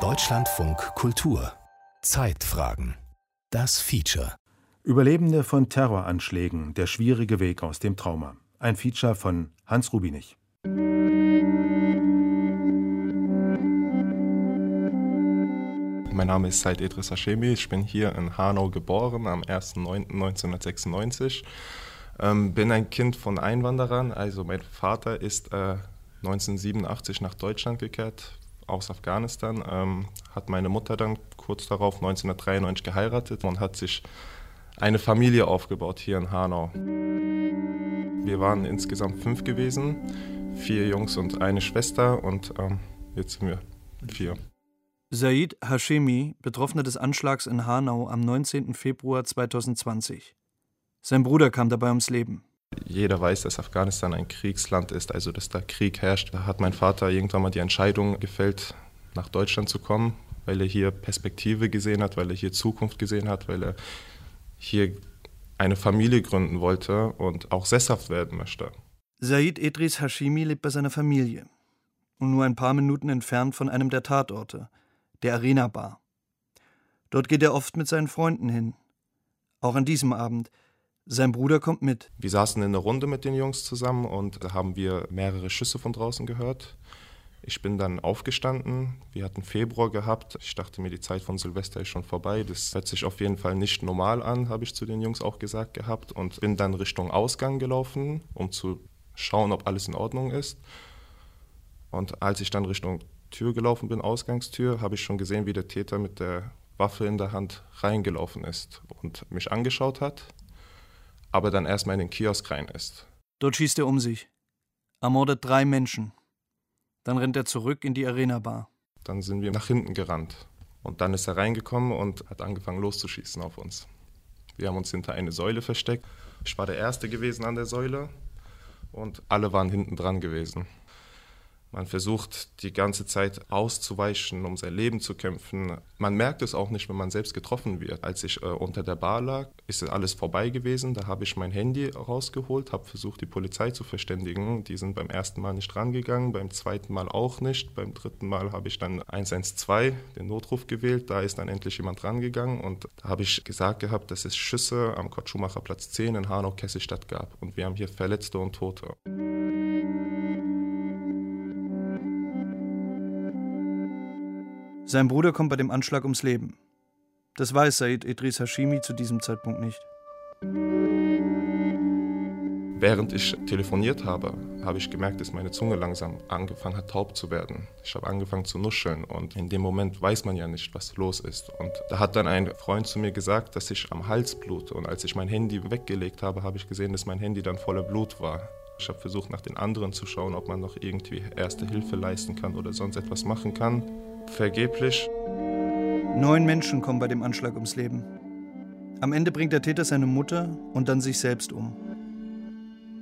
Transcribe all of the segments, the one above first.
Deutschlandfunk Kultur Zeitfragen Das Feature Überlebende von Terroranschlägen, der schwierige Weg aus dem Trauma. Ein Feature von Hans Rubinich. Mein Name ist Said Edris Hashemi. Ich bin hier in Hanau geboren am 1.9.1996. Ähm, bin ein Kind von Einwanderern. Also mein Vater ist äh, 1987 nach Deutschland gekehrt aus Afghanistan. Ähm, hat meine Mutter dann kurz darauf 1993 geheiratet und hat sich eine Familie aufgebaut hier in Hanau. Wir waren insgesamt fünf gewesen, vier Jungs und eine Schwester und ähm, jetzt sind wir vier. Said Hashemi, Betroffener des Anschlags in Hanau am 19. Februar 2020. Sein Bruder kam dabei ums Leben. Jeder weiß, dass Afghanistan ein Kriegsland ist, also dass da Krieg herrscht. Da hat mein Vater irgendwann mal die Entscheidung gefällt, nach Deutschland zu kommen, weil er hier Perspektive gesehen hat, weil er hier Zukunft gesehen hat, weil er hier eine Familie gründen wollte und auch sesshaft werden möchte. Said Edris Hashimi lebt bei seiner Familie und nur ein paar Minuten entfernt von einem der Tatorte – der Arena Bar. Dort geht er oft mit seinen Freunden hin. Auch an diesem Abend. Sein Bruder kommt mit. Wir saßen in einer Runde mit den Jungs zusammen und da haben wir mehrere Schüsse von draußen gehört. Ich bin dann aufgestanden. Wir hatten Februar gehabt. Ich dachte mir, die Zeit von Silvester ist schon vorbei. Das hört sich auf jeden Fall nicht normal an, habe ich zu den Jungs auch gesagt gehabt. Und bin dann Richtung Ausgang gelaufen, um zu schauen, ob alles in Ordnung ist. Und als ich dann Richtung Tür gelaufen bin, Ausgangstür, habe ich schon gesehen, wie der Täter mit der Waffe in der Hand reingelaufen ist und mich angeschaut hat, aber dann erstmal in den Kiosk rein ist. Dort schießt er um sich, ermordet drei Menschen. Dann rennt er zurück in die Arena-Bar. Dann sind wir nach hinten gerannt. Und dann ist er reingekommen und hat angefangen loszuschießen auf uns. Wir haben uns hinter eine Säule versteckt. Ich war der Erste gewesen an der Säule und alle waren hinten dran gewesen. Man versucht die ganze Zeit auszuweichen, um sein Leben zu kämpfen. Man merkt es auch nicht, wenn man selbst getroffen wird. Als ich äh, unter der Bar lag, ist alles vorbei gewesen. Da habe ich mein Handy rausgeholt, habe versucht, die Polizei zu verständigen. Die sind beim ersten Mal nicht rangegangen, beim zweiten Mal auch nicht. Beim dritten Mal habe ich dann 112, den Notruf gewählt. Da ist dann endlich jemand rangegangen und da habe ich gesagt gehabt, dass es Schüsse am Kurt Schumacher Platz 10 in Hanau-Kesselstadt gab. Und wir haben hier Verletzte und Tote. Sein Bruder kommt bei dem Anschlag ums Leben. Das weiß Said Idris Hashimi zu diesem Zeitpunkt nicht. Während ich telefoniert habe, habe ich gemerkt, dass meine Zunge langsam angefangen hat, taub zu werden. Ich habe angefangen zu nuscheln und in dem Moment weiß man ja nicht, was los ist. Und da hat dann ein Freund zu mir gesagt, dass ich am Hals blute. Und als ich mein Handy weggelegt habe, habe ich gesehen, dass mein Handy dann voller Blut war. Ich habe versucht, nach den anderen zu schauen, ob man noch irgendwie erste Hilfe leisten kann oder sonst etwas machen kann vergeblich. Neun Menschen kommen bei dem Anschlag ums Leben. Am Ende bringt der Täter seine Mutter und dann sich selbst um.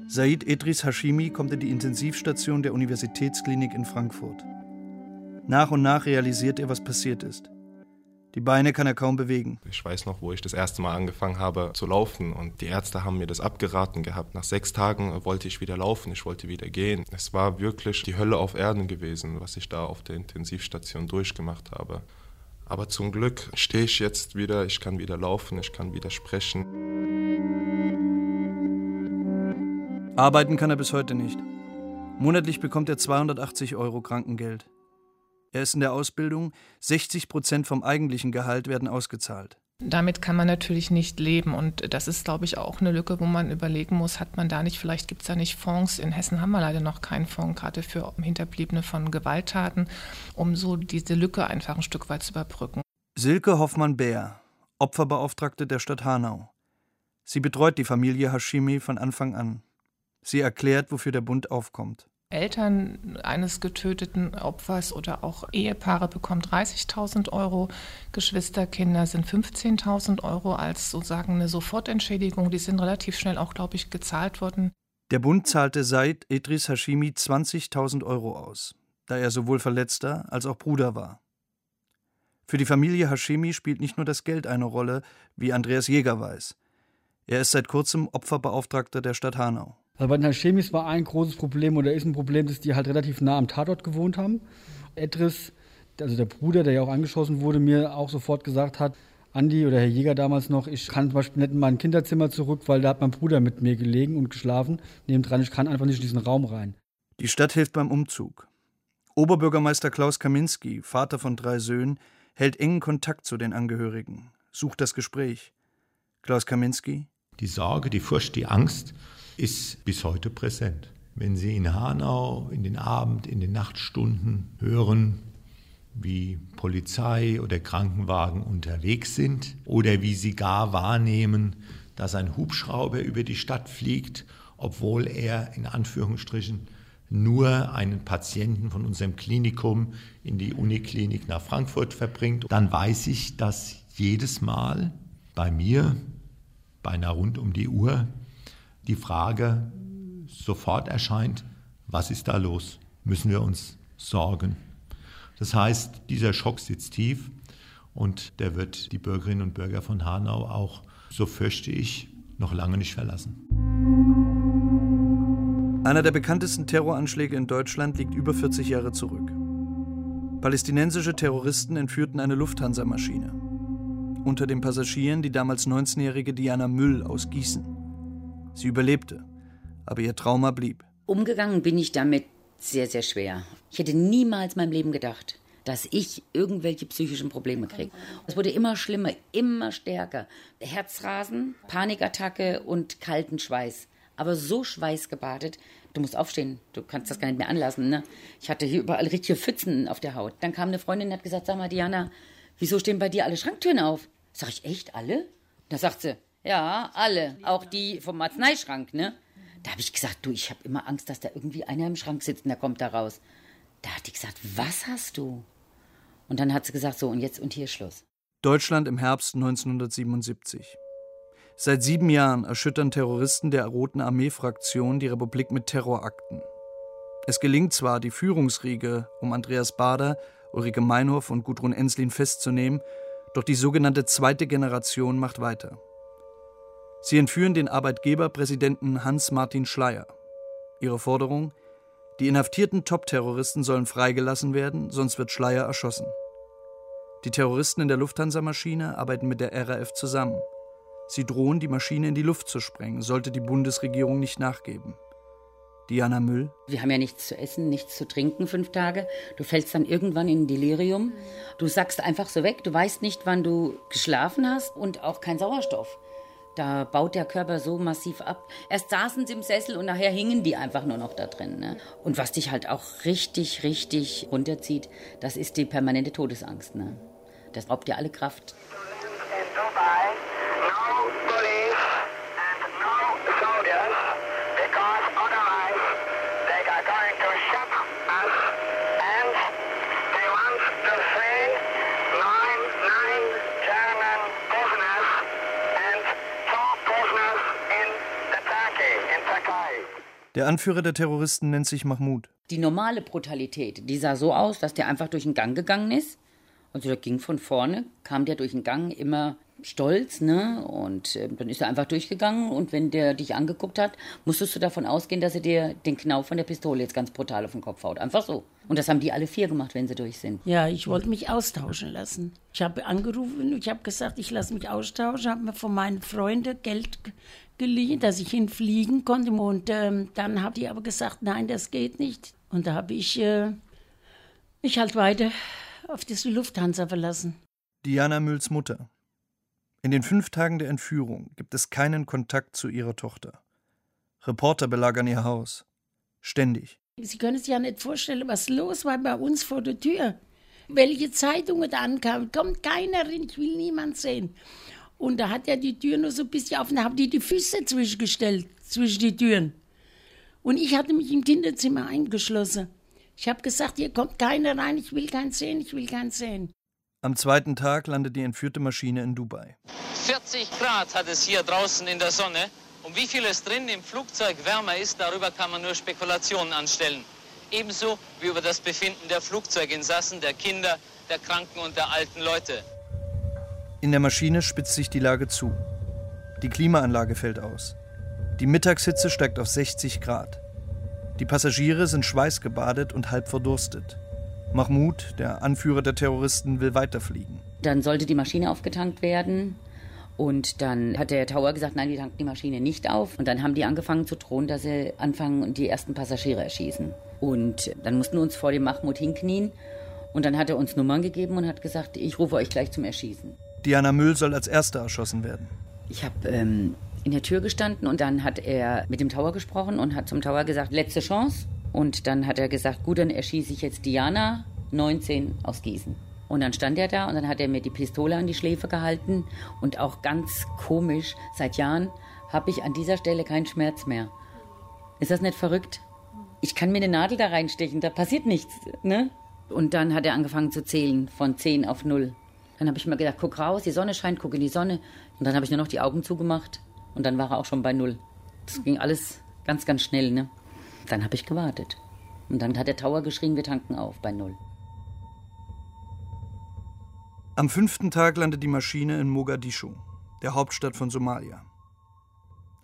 Said Edris Hashimi kommt in die Intensivstation der Universitätsklinik in Frankfurt. Nach und nach realisiert er, was passiert ist. Die Beine kann er kaum bewegen. Ich weiß noch, wo ich das erste Mal angefangen habe zu laufen und die Ärzte haben mir das abgeraten gehabt. Nach sechs Tagen wollte ich wieder laufen, ich wollte wieder gehen. Es war wirklich die Hölle auf Erden gewesen, was ich da auf der Intensivstation durchgemacht habe. Aber zum Glück stehe ich jetzt wieder, ich kann wieder laufen, ich kann wieder sprechen. Arbeiten kann er bis heute nicht. Monatlich bekommt er 280 Euro Krankengeld. Er ist in der Ausbildung, 60 Prozent vom eigentlichen Gehalt werden ausgezahlt. Damit kann man natürlich nicht leben und das ist, glaube ich, auch eine Lücke, wo man überlegen muss, hat man da nicht, vielleicht gibt es da nicht Fonds. In Hessen haben wir leider noch keinen Fonds, gerade für Hinterbliebene von Gewalttaten, um so diese Lücke einfach ein Stück weit zu überbrücken. Silke Hoffmann-Bär, Opferbeauftragte der Stadt Hanau. Sie betreut die Familie Hashimi von Anfang an. Sie erklärt, wofür der Bund aufkommt. Eltern eines getöteten Opfers oder auch Ehepaare bekommen 30.000 Euro, Geschwisterkinder sind 15.000 Euro als sozusagen eine Sofortentschädigung. Die sind relativ schnell auch, glaube ich, gezahlt worden. Der Bund zahlte seit Idris Hashimi 20.000 Euro aus, da er sowohl Verletzter als auch Bruder war. Für die Familie Hashimi spielt nicht nur das Geld eine Rolle, wie Andreas Jäger weiß. Er ist seit kurzem Opferbeauftragter der Stadt Hanau. Also bei den Haschemis war ein großes Problem oder ist ein Problem, dass die halt relativ nah am Tatort gewohnt haben. Edris, also der Bruder, der ja auch angeschossen wurde, mir auch sofort gesagt hat, Andi oder Herr Jäger damals noch, ich kann zum Beispiel nicht in mein Kinderzimmer zurück, weil da hat mein Bruder mit mir gelegen und geschlafen. Nebendran, ich kann einfach nicht in diesen Raum rein. Die Stadt hilft beim Umzug. Oberbürgermeister Klaus Kaminski, Vater von drei Söhnen, hält engen Kontakt zu den Angehörigen, sucht das Gespräch. Klaus Kaminski. Die Sorge, die Furcht, die Angst ist bis heute präsent. Wenn Sie in Hanau in den Abend, in den Nachtstunden hören, wie Polizei oder Krankenwagen unterwegs sind oder wie Sie gar wahrnehmen, dass ein Hubschrauber über die Stadt fliegt, obwohl er in Anführungsstrichen nur einen Patienten von unserem Klinikum in die Uniklinik nach Frankfurt verbringt, dann weiß ich, dass jedes Mal bei mir, beinahe rund um die Uhr, die Frage sofort erscheint, was ist da los? Müssen wir uns sorgen? Das heißt, dieser Schock sitzt tief und der wird die Bürgerinnen und Bürger von Hanau auch, so fürchte ich, noch lange nicht verlassen. Einer der bekanntesten Terroranschläge in Deutschland liegt über 40 Jahre zurück. Palästinensische Terroristen entführten eine Lufthansa-Maschine. Unter den Passagieren die damals 19-jährige Diana Müll aus Gießen. Sie überlebte, aber ihr Trauma blieb. Umgegangen bin ich damit sehr, sehr schwer. Ich hätte niemals in meinem Leben gedacht, dass ich irgendwelche psychischen Probleme kriege. Es wurde immer schlimmer, immer stärker. Herzrasen, Panikattacke und kalten Schweiß aber so schweißgebadet, du musst aufstehen, du kannst das gar nicht mehr anlassen. Ne? Ich hatte hier überall richtige Pfützen auf der Haut. Dann kam eine Freundin und hat gesagt, sag mal, Diana, wieso stehen bei dir alle Schranktüren auf? Sag ich, echt, alle? Da sagt sie, ja, alle, auch die vom Arzneischrank, ne? Da habe ich gesagt, du, ich habe immer Angst, dass da irgendwie einer im Schrank sitzt und der kommt da raus. Da hat die gesagt, was hast du? Und dann hat sie gesagt, so, und jetzt und hier Schluss. Deutschland im Herbst 1977. Seit sieben Jahren erschüttern Terroristen der Roten Armee-Fraktion die Republik mit Terrorakten. Es gelingt zwar, die Führungsriege um Andreas Bader, Ulrike Meinhof und Gudrun Enslin festzunehmen, doch die sogenannte zweite Generation macht weiter. Sie entführen den Arbeitgeberpräsidenten Hans-Martin Schleyer. Ihre Forderung? Die inhaftierten Top-Terroristen sollen freigelassen werden, sonst wird Schleyer erschossen. Die Terroristen in der Lufthansa-Maschine arbeiten mit der RAF zusammen. Sie drohen, die Maschine in die Luft zu sprengen, sollte die Bundesregierung nicht nachgeben. Diana Müll. Wir haben ja nichts zu essen, nichts zu trinken, fünf Tage. Du fällst dann irgendwann in ein Delirium. Du sackst einfach so weg. Du weißt nicht, wann du geschlafen hast und auch kein Sauerstoff. Da baut der Körper so massiv ab. Erst saßen sie im Sessel und nachher hingen die einfach nur noch da drin. Ne? Und was dich halt auch richtig, richtig runterzieht, das ist die permanente Todesangst. Ne? Das raubt dir alle Kraft. Der Anführer der Terroristen nennt sich Mahmoud. Die normale Brutalität, die sah so aus, dass der einfach durch den Gang gegangen ist. Also der ging von vorne, kam der durch den Gang immer stolz, ne? Und äh, dann ist er einfach durchgegangen und wenn der dich angeguckt hat, musstest du davon ausgehen, dass er dir den Knauf von der Pistole jetzt ganz brutal auf den Kopf haut. Einfach so. Und das haben die alle vier gemacht, wenn sie durch sind. Ja, ich wollte mich austauschen lassen. Ich habe angerufen, ich habe gesagt, ich lasse mich austauschen, habe mir von meinen Freunden Geld geliehen, dass ich hinfliegen konnte. Und ähm, dann haben die aber gesagt, nein, das geht nicht. Und da habe ich äh, mich halt weiter auf diese Lufthansa verlassen. Diana Mülls Mutter. In den fünf Tagen der Entführung gibt es keinen Kontakt zu ihrer Tochter. Reporter belagern ihr Haus. Ständig. Sie können sich ja nicht vorstellen, was los war bei uns vor der Tür. Welche Zeitungen da ankamen. Kommt keiner rein, ich will niemand sehen. Und da hat er die Tür nur so ein bisschen offen, da haben die die Füße zwischengestellt, zwischen die Türen. Und ich hatte mich im Kinderzimmer eingeschlossen. Ich habe gesagt, hier kommt keiner rein, ich will keinen sehen, ich will keinen sehen. Am zweiten Tag landet die entführte Maschine in Dubai. 40 Grad hat es hier draußen in der Sonne. Und wie viel es drin im Flugzeug wärmer ist, darüber kann man nur Spekulationen anstellen. Ebenso wie über das Befinden der Flugzeuginsassen, der Kinder, der Kranken und der alten Leute. In der Maschine spitzt sich die Lage zu. Die Klimaanlage fällt aus. Die Mittagshitze steigt auf 60 Grad. Die Passagiere sind schweißgebadet und halb verdurstet. Mahmoud, der Anführer der Terroristen, will weiterfliegen. Dann sollte die Maschine aufgetankt werden. Und dann hat der Tower gesagt, nein, die tanken die Maschine nicht auf. Und dann haben die angefangen zu drohen, dass sie anfangen und die ersten Passagiere erschießen. Und dann mussten wir uns vor dem Mahmoud hinknien. Und dann hat er uns Nummern gegeben und hat gesagt, ich rufe euch gleich zum Erschießen. Diana Müll soll als Erste erschossen werden. Ich habe ähm, in der Tür gestanden und dann hat er mit dem Tower gesprochen und hat zum Tower gesagt, letzte Chance. Und dann hat er gesagt, gut, dann erschieße ich jetzt Diana, 19 aus Gießen. Und dann stand er da und dann hat er mir die Pistole an die Schläfe gehalten und auch ganz komisch, seit Jahren habe ich an dieser Stelle keinen Schmerz mehr. Ist das nicht verrückt? Ich kann mir eine Nadel da reinstechen, da passiert nichts, ne? Und dann hat er angefangen zu zählen von 10 auf 0. Dann habe ich mir gedacht, guck raus, die Sonne scheint, guck in die Sonne. Und dann habe ich nur noch die Augen zugemacht und dann war er auch schon bei 0. Das ging alles ganz, ganz schnell, ne? Dann habe ich gewartet. Und dann hat der Tower geschrien, wir tanken auf bei 0. Am fünften Tag landet die Maschine in Mogadischu, der Hauptstadt von Somalia.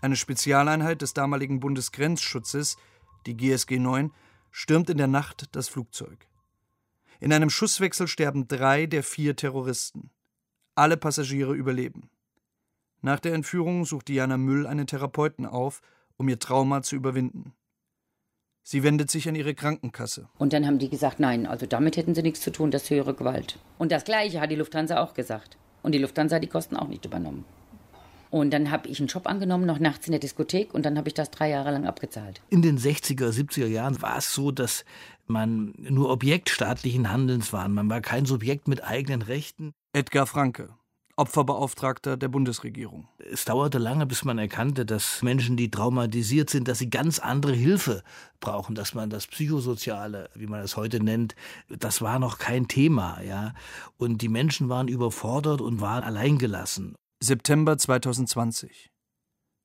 Eine Spezialeinheit des damaligen Bundesgrenzschutzes, die GSG 9, stürmt in der Nacht das Flugzeug. In einem Schusswechsel sterben drei der vier Terroristen. Alle Passagiere überleben. Nach der Entführung sucht Diana Müll einen Therapeuten auf, um ihr Trauma zu überwinden. Sie wendet sich an ihre Krankenkasse. Und dann haben die gesagt, nein, also damit hätten sie nichts zu tun, das ist höhere Gewalt. Und das Gleiche hat die Lufthansa auch gesagt. Und die Lufthansa hat die Kosten auch nicht übernommen. Und dann habe ich einen Job angenommen, noch nachts in der Diskothek, und dann habe ich das drei Jahre lang abgezahlt. In den 60er, 70er Jahren war es so, dass man nur Objekt staatlichen Handelns war. Man war kein Subjekt mit eigenen Rechten. Edgar Franke, Opferbeauftragter der Bundesregierung. Es dauerte lange, bis man erkannte, dass Menschen, die traumatisiert sind, dass sie ganz andere Hilfe brauchen, dass man das Psychosoziale, wie man es heute nennt, das war noch kein Thema, ja. Und die Menschen waren überfordert und waren alleingelassen. September 2020.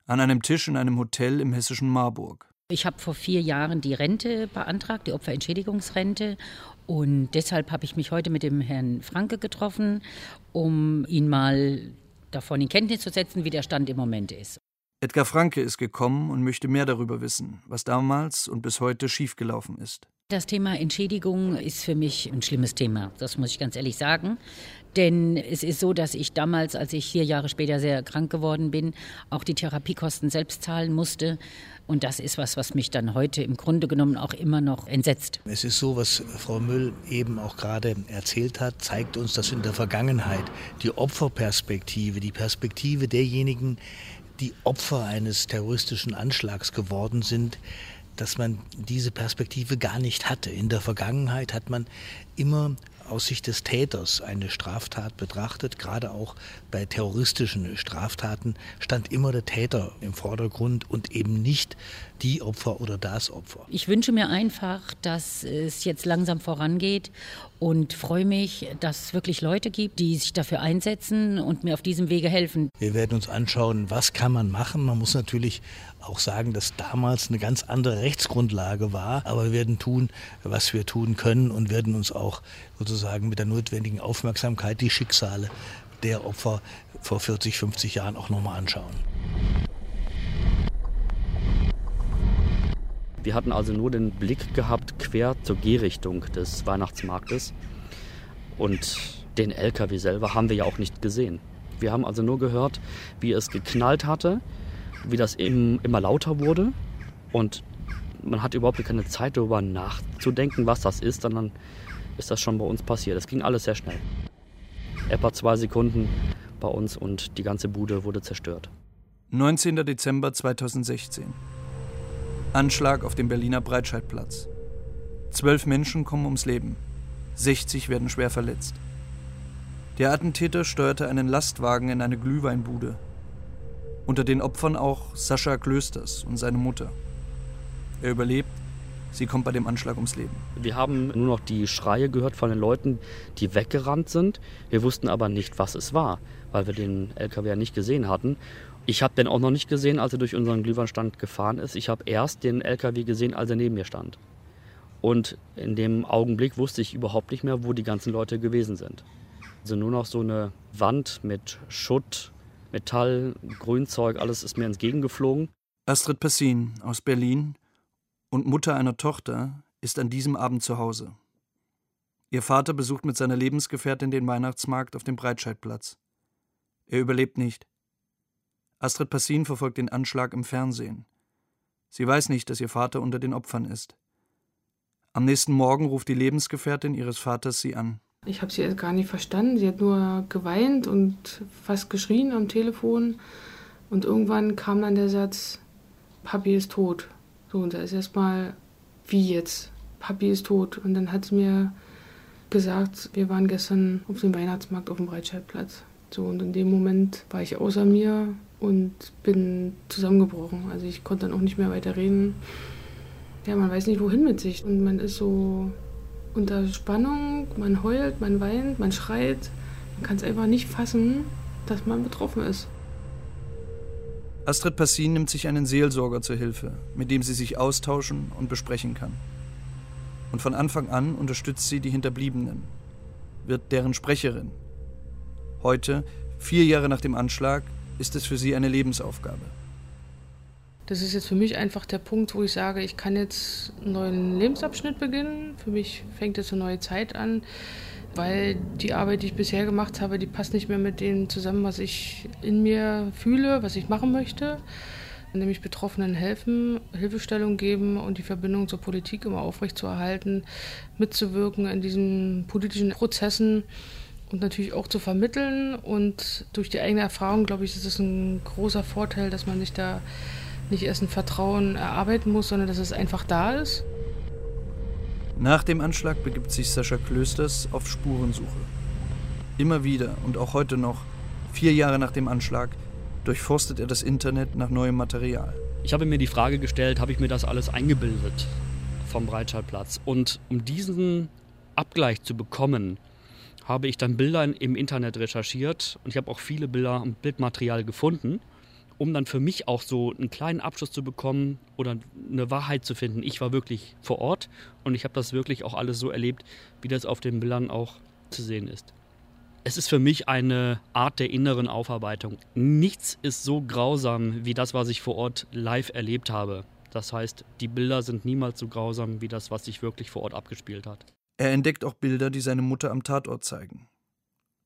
An einem Tisch in einem Hotel im hessischen Marburg. Ich habe vor vier Jahren die Rente beantragt, die Opferentschädigungsrente. Und deshalb habe ich mich heute mit dem Herrn Franke getroffen, um ihn mal davon in Kenntnis zu setzen, wie der Stand im Moment ist. Edgar Franke ist gekommen und möchte mehr darüber wissen, was damals und bis heute schiefgelaufen ist. Das Thema Entschädigung ist für mich ein schlimmes Thema, das muss ich ganz ehrlich sagen. Denn es ist so, dass ich damals, als ich vier Jahre später sehr krank geworden bin, auch die Therapiekosten selbst zahlen musste. Und das ist was, was mich dann heute im Grunde genommen auch immer noch entsetzt. Es ist so, was Frau Müll eben auch gerade erzählt hat, zeigt uns, dass in der Vergangenheit die Opferperspektive, die Perspektive derjenigen, die Opfer eines terroristischen Anschlags geworden sind, dass man diese Perspektive gar nicht hatte. In der Vergangenheit hat man immer aus Sicht des Täters eine Straftat betrachtet, gerade auch bei terroristischen Straftaten stand immer der Täter im Vordergrund und eben nicht die Opfer oder das Opfer. Ich wünsche mir einfach, dass es jetzt langsam vorangeht und freue mich, dass es wirklich Leute gibt, die sich dafür einsetzen und mir auf diesem Wege helfen. Wir werden uns anschauen, was kann man machen. Man muss natürlich auch sagen, dass damals eine ganz andere Rechtsgrundlage war, aber wir werden tun, was wir tun können und werden uns auch sozusagen mit der notwendigen Aufmerksamkeit die Schicksale der Opfer vor 40, 50 Jahren auch nochmal anschauen. Wir hatten also nur den Blick gehabt quer zur Gehrichtung des Weihnachtsmarktes und den LKW selber haben wir ja auch nicht gesehen. Wir haben also nur gehört, wie es geknallt hatte, wie das immer lauter wurde und man hat überhaupt keine Zeit darüber nachzudenken, was das ist, sondern ist das schon bei uns passiert. Es ging alles sehr schnell. Etwa zwei Sekunden bei uns und die ganze Bude wurde zerstört. 19. Dezember 2016. Anschlag auf dem Berliner Breitscheidplatz. Zwölf Menschen kommen ums Leben. 60 werden schwer verletzt. Der Attentäter steuerte einen Lastwagen in eine Glühweinbude. Unter den Opfern auch Sascha Klösters und seine Mutter. Er überlebt, sie kommt bei dem Anschlag ums Leben. Wir haben nur noch die Schreie gehört von den Leuten, die weggerannt sind. Wir wussten aber nicht, was es war, weil wir den LKW ja nicht gesehen hatten. Ich habe den auch noch nicht gesehen, als er durch unseren Glühweinstand gefahren ist. Ich habe erst den LKW gesehen, als er neben mir stand. Und in dem Augenblick wusste ich überhaupt nicht mehr, wo die ganzen Leute gewesen sind. Also nur noch so eine Wand mit Schutt, Metall, Grünzeug, alles ist mir entgegengeflogen. Astrid Pessin aus Berlin und Mutter einer Tochter ist an diesem Abend zu Hause. Ihr Vater besucht mit seiner Lebensgefährtin den Weihnachtsmarkt auf dem Breitscheidplatz. Er überlebt nicht. Astrid Passin verfolgt den Anschlag im Fernsehen. Sie weiß nicht, dass ihr Vater unter den Opfern ist. Am nächsten Morgen ruft die Lebensgefährtin ihres Vaters sie an. Ich habe sie gar nicht verstanden. Sie hat nur geweint und fast geschrien am Telefon. Und irgendwann kam dann der Satz, Papi ist tot. So, und da ist erstmal, wie jetzt? Papi ist tot. Und dann hat sie mir gesagt, wir waren gestern auf dem Weihnachtsmarkt auf dem Breitscheidplatz. So, und in dem Moment war ich außer mir und bin zusammengebrochen. Also ich konnte dann auch nicht mehr weiter reden. Ja, man weiß nicht, wohin mit sich. Und man ist so unter Spannung, man heult, man weint, man schreit. Man kann es einfach nicht fassen, dass man betroffen ist. Astrid Passin nimmt sich einen Seelsorger zur Hilfe, mit dem sie sich austauschen und besprechen kann. Und von Anfang an unterstützt sie die Hinterbliebenen, wird deren Sprecherin. Heute, vier Jahre nach dem Anschlag, ist es für sie eine Lebensaufgabe. Das ist jetzt für mich einfach der Punkt, wo ich sage, ich kann jetzt einen neuen Lebensabschnitt beginnen. Für mich fängt jetzt eine neue Zeit an weil die Arbeit, die ich bisher gemacht habe, die passt nicht mehr mit dem zusammen, was ich in mir fühle, was ich machen möchte. Nämlich Betroffenen helfen, Hilfestellung geben und die Verbindung zur Politik immer aufrechtzuerhalten, mitzuwirken in diesen politischen Prozessen und natürlich auch zu vermitteln. Und durch die eigene Erfahrung, glaube ich, ist es ein großer Vorteil, dass man sich da nicht erst ein Vertrauen erarbeiten muss, sondern dass es einfach da ist. Nach dem Anschlag begibt sich Sascha Klösters auf Spurensuche. Immer wieder und auch heute noch, vier Jahre nach dem Anschlag, durchforstet er das Internet nach neuem Material. Ich habe mir die Frage gestellt, habe ich mir das alles eingebildet vom Breitscheidplatz? Und um diesen Abgleich zu bekommen, habe ich dann Bilder im Internet recherchiert und ich habe auch viele Bilder und Bildmaterial gefunden um dann für mich auch so einen kleinen Abschluss zu bekommen oder eine Wahrheit zu finden. Ich war wirklich vor Ort und ich habe das wirklich auch alles so erlebt, wie das auf den Bildern auch zu sehen ist. Es ist für mich eine Art der inneren Aufarbeitung. Nichts ist so grausam wie das, was ich vor Ort live erlebt habe. Das heißt, die Bilder sind niemals so grausam wie das, was sich wirklich vor Ort abgespielt hat. Er entdeckt auch Bilder, die seine Mutter am Tatort zeigen.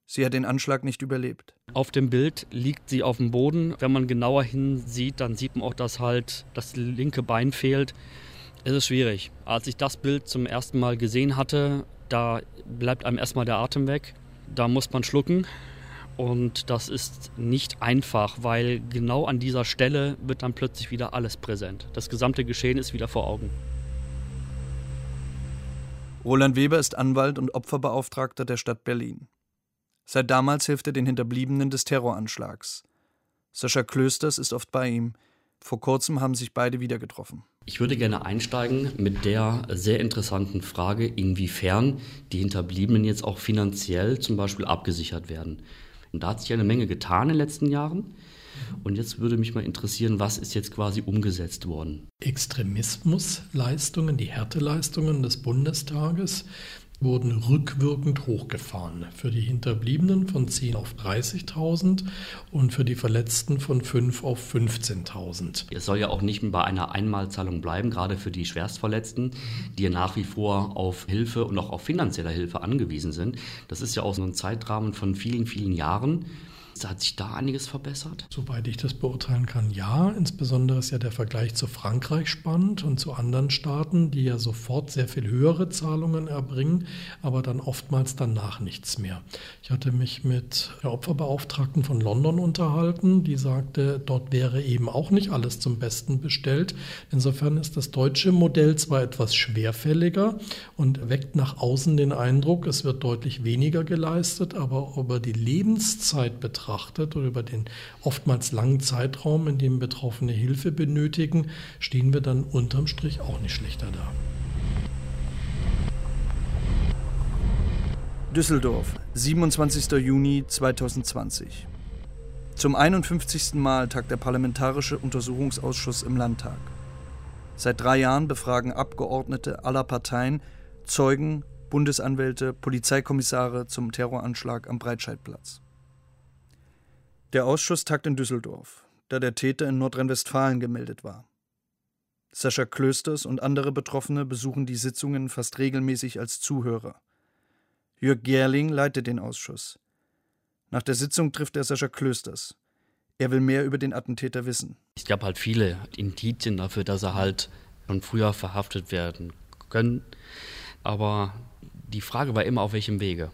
Sie hat den Anschlag nicht überlebt. Auf dem Bild liegt sie auf dem Boden. Wenn man genauer hinsieht, dann sieht man auch, dass halt das linke Bein fehlt. Es ist schwierig. Als ich das Bild zum ersten Mal gesehen hatte, da bleibt einem erstmal der Atem weg. Da muss man schlucken. Und das ist nicht einfach, weil genau an dieser Stelle wird dann plötzlich wieder alles präsent. Das gesamte Geschehen ist wieder vor Augen. Roland Weber ist Anwalt und Opferbeauftragter der Stadt Berlin. Seit damals hilft er den Hinterbliebenen des Terroranschlags. Sascha Klösters ist oft bei ihm. Vor kurzem haben sich beide wieder getroffen. Ich würde gerne einsteigen mit der sehr interessanten Frage, inwiefern die Hinterbliebenen jetzt auch finanziell zum Beispiel abgesichert werden. Und da hat sich eine Menge getan in den letzten Jahren. Und jetzt würde mich mal interessieren, was ist jetzt quasi umgesetzt worden? Extremismusleistungen, die Härteleistungen des Bundestages wurden rückwirkend hochgefahren. Für die Hinterbliebenen von 10 auf 30.000 und für die Verletzten von 5 auf 15.000. Es soll ja auch nicht bei einer Einmalzahlung bleiben, gerade für die Schwerstverletzten, die ja nach wie vor auf Hilfe und auch auf finanzielle Hilfe angewiesen sind. Das ist ja auch so ein Zeitrahmen von vielen, vielen Jahren. Hat sich da einiges verbessert? Soweit ich das beurteilen kann, ja. Insbesondere ist ja der Vergleich zu Frankreich spannend und zu anderen Staaten, die ja sofort sehr viel höhere Zahlungen erbringen, aber dann oftmals danach nichts mehr. Ich hatte mich mit der Opferbeauftragten von London unterhalten, die sagte, dort wäre eben auch nicht alles zum Besten bestellt. Insofern ist das deutsche Modell zwar etwas schwerfälliger und weckt nach außen den Eindruck, es wird deutlich weniger geleistet, aber über die Lebenszeit betrachtet, betrachtet oder über den oftmals langen Zeitraum, in dem Betroffene Hilfe benötigen, stehen wir dann unterm Strich auch nicht schlechter da. Düsseldorf, 27. Juni 2020. Zum 51. Mal tagt der Parlamentarische Untersuchungsausschuss im Landtag. Seit drei Jahren befragen Abgeordnete aller Parteien Zeugen, Bundesanwälte, Polizeikommissare zum Terroranschlag am Breitscheidplatz. Der Ausschuss tagt in Düsseldorf. da der Täter in Nordrhein-Westfalen gemeldet war. Sascha Klösters und andere Betroffene besuchen die Sitzungen fast regelmäßig als Zuhörer. Jörg Gerling leitet den Ausschuss. Nach der Sitzung trifft er Sascha Klösters. Er will mehr über den Attentäter wissen. Es gab halt viele Indizien dafür, dass er halt schon früher verhaftet werden können. Aber die Frage war immer, auf welchem Wege.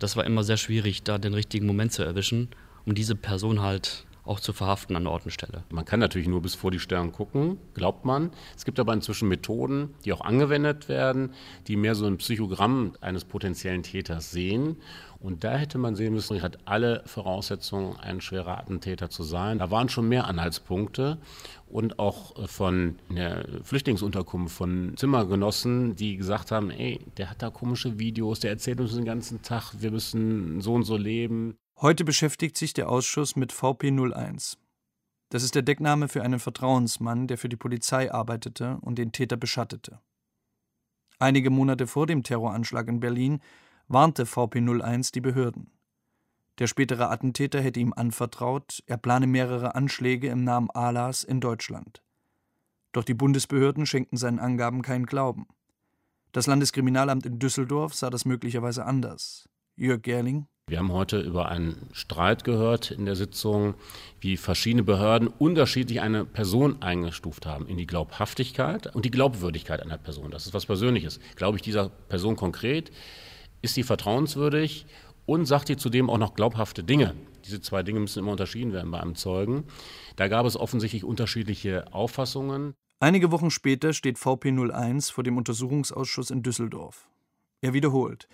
Das war immer sehr schwierig, da den richtigen Moment zu erwischen, um diese Person halt auch zu verhaften an Ort und Stelle. Man kann natürlich nur bis vor die Stirn gucken, glaubt man. Es gibt aber inzwischen Methoden, die auch angewendet werden, die mehr so ein Psychogramm eines potenziellen Täters sehen. Und da hätte man sehen müssen, er hat alle Voraussetzungen, ein schwerer Attentäter zu sein. Da waren schon mehr Anhaltspunkte und auch von der Flüchtlingsunterkunft, von Zimmergenossen, die gesagt haben, ey, der hat da komische Videos, der erzählt uns den ganzen Tag, wir müssen so und so leben. Heute beschäftigt sich der Ausschuss mit VP01. Das ist der Deckname für einen Vertrauensmann, der für die Polizei arbeitete und den Täter beschattete. Einige Monate vor dem Terroranschlag in Berlin warnte VP01 die Behörden. Der spätere Attentäter hätte ihm anvertraut, er plane mehrere Anschläge im Namen Alas in Deutschland. Doch die Bundesbehörden schenkten seinen Angaben keinen Glauben. Das Landeskriminalamt in Düsseldorf sah das möglicherweise anders. Jörg Gerling wir haben heute über einen Streit gehört in der Sitzung, wie verschiedene Behörden unterschiedlich eine Person eingestuft haben in die Glaubhaftigkeit und die Glaubwürdigkeit einer Person. Das ist was Persönliches. Glaube ich dieser Person konkret? Ist sie vertrauenswürdig? Und sagt sie zudem auch noch glaubhafte Dinge? Diese zwei Dinge müssen immer unterschieden werden bei einem Zeugen. Da gab es offensichtlich unterschiedliche Auffassungen. Einige Wochen später steht VP01 vor dem Untersuchungsausschuss in Düsseldorf. Er wiederholt,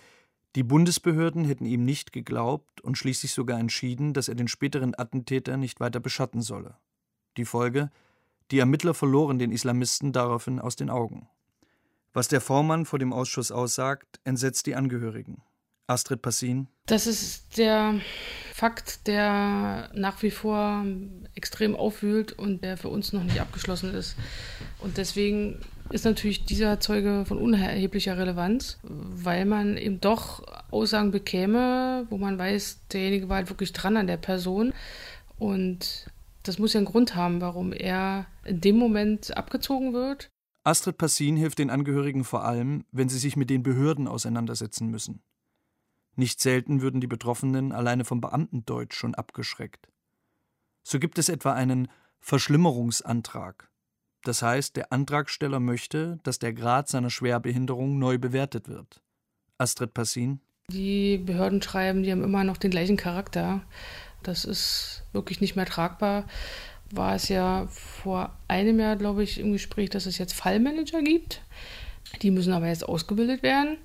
die Bundesbehörden hätten ihm nicht geglaubt und schließlich sogar entschieden, dass er den späteren Attentäter nicht weiter beschatten solle. Die Folge? Die Ermittler verloren den Islamisten daraufhin aus den Augen. Was der Vormann vor dem Ausschuss aussagt, entsetzt die Angehörigen. Astrid Passin. Das ist der Fakt, der nach wie vor extrem aufwühlt und der für uns noch nicht abgeschlossen ist. Und deswegen ist natürlich dieser Zeuge von unerheblicher Relevanz, weil man eben doch Aussagen bekäme, wo man weiß, derjenige war halt wirklich dran an der Person. Und das muss ja einen Grund haben, warum er in dem Moment abgezogen wird. Astrid Passin hilft den Angehörigen vor allem, wenn sie sich mit den Behörden auseinandersetzen müssen. Nicht selten würden die Betroffenen alleine vom Beamtendeutsch schon abgeschreckt. So gibt es etwa einen Verschlimmerungsantrag. Das heißt, der Antragsteller möchte, dass der Grad seiner Schwerbehinderung neu bewertet wird. Astrid Passin. Die Behörden schreiben, die haben immer noch den gleichen Charakter. Das ist wirklich nicht mehr tragbar. War es ja vor einem Jahr, glaube ich, im Gespräch, dass es jetzt Fallmanager gibt. Die müssen aber jetzt ausgebildet werden.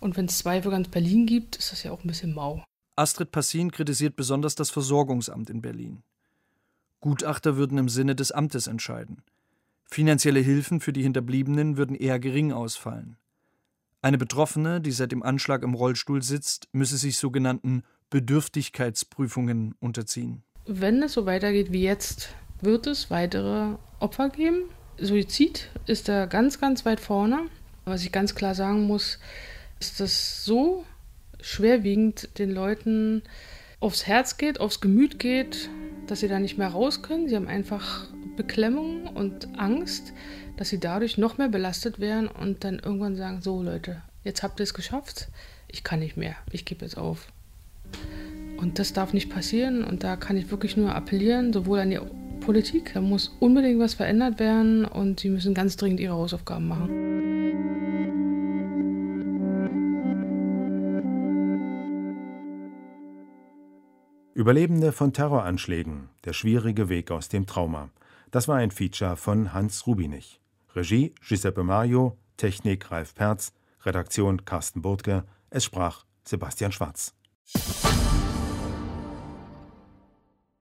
Und wenn es zwei für ganz Berlin gibt, ist das ja auch ein bisschen mau. Astrid Passin kritisiert besonders das Versorgungsamt in Berlin. Gutachter würden im Sinne des Amtes entscheiden. Finanzielle Hilfen für die Hinterbliebenen würden eher gering ausfallen. Eine Betroffene, die seit dem Anschlag im Rollstuhl sitzt, müsse sich sogenannten Bedürftigkeitsprüfungen unterziehen. Wenn es so weitergeht wie jetzt, wird es weitere Opfer geben. Suizid ist da ganz, ganz weit vorne. Was ich ganz klar sagen muss, ist das so schwerwiegend den Leuten aufs Herz geht, aufs Gemüt geht, dass sie da nicht mehr raus können. Sie haben einfach Beklemmung und Angst, dass sie dadurch noch mehr belastet werden und dann irgendwann sagen, so Leute, jetzt habt ihr es geschafft, ich kann nicht mehr, ich gebe jetzt auf. Und das darf nicht passieren und da kann ich wirklich nur appellieren, sowohl an die Politik, da muss unbedingt was verändert werden und sie müssen ganz dringend ihre Hausaufgaben machen. Überlebende von Terroranschlägen, der schwierige Weg aus dem Trauma. Das war ein Feature von Hans Rubinich. Regie Giuseppe Mario, Technik Ralf Perz, Redaktion Carsten Burtke, es sprach Sebastian Schwarz.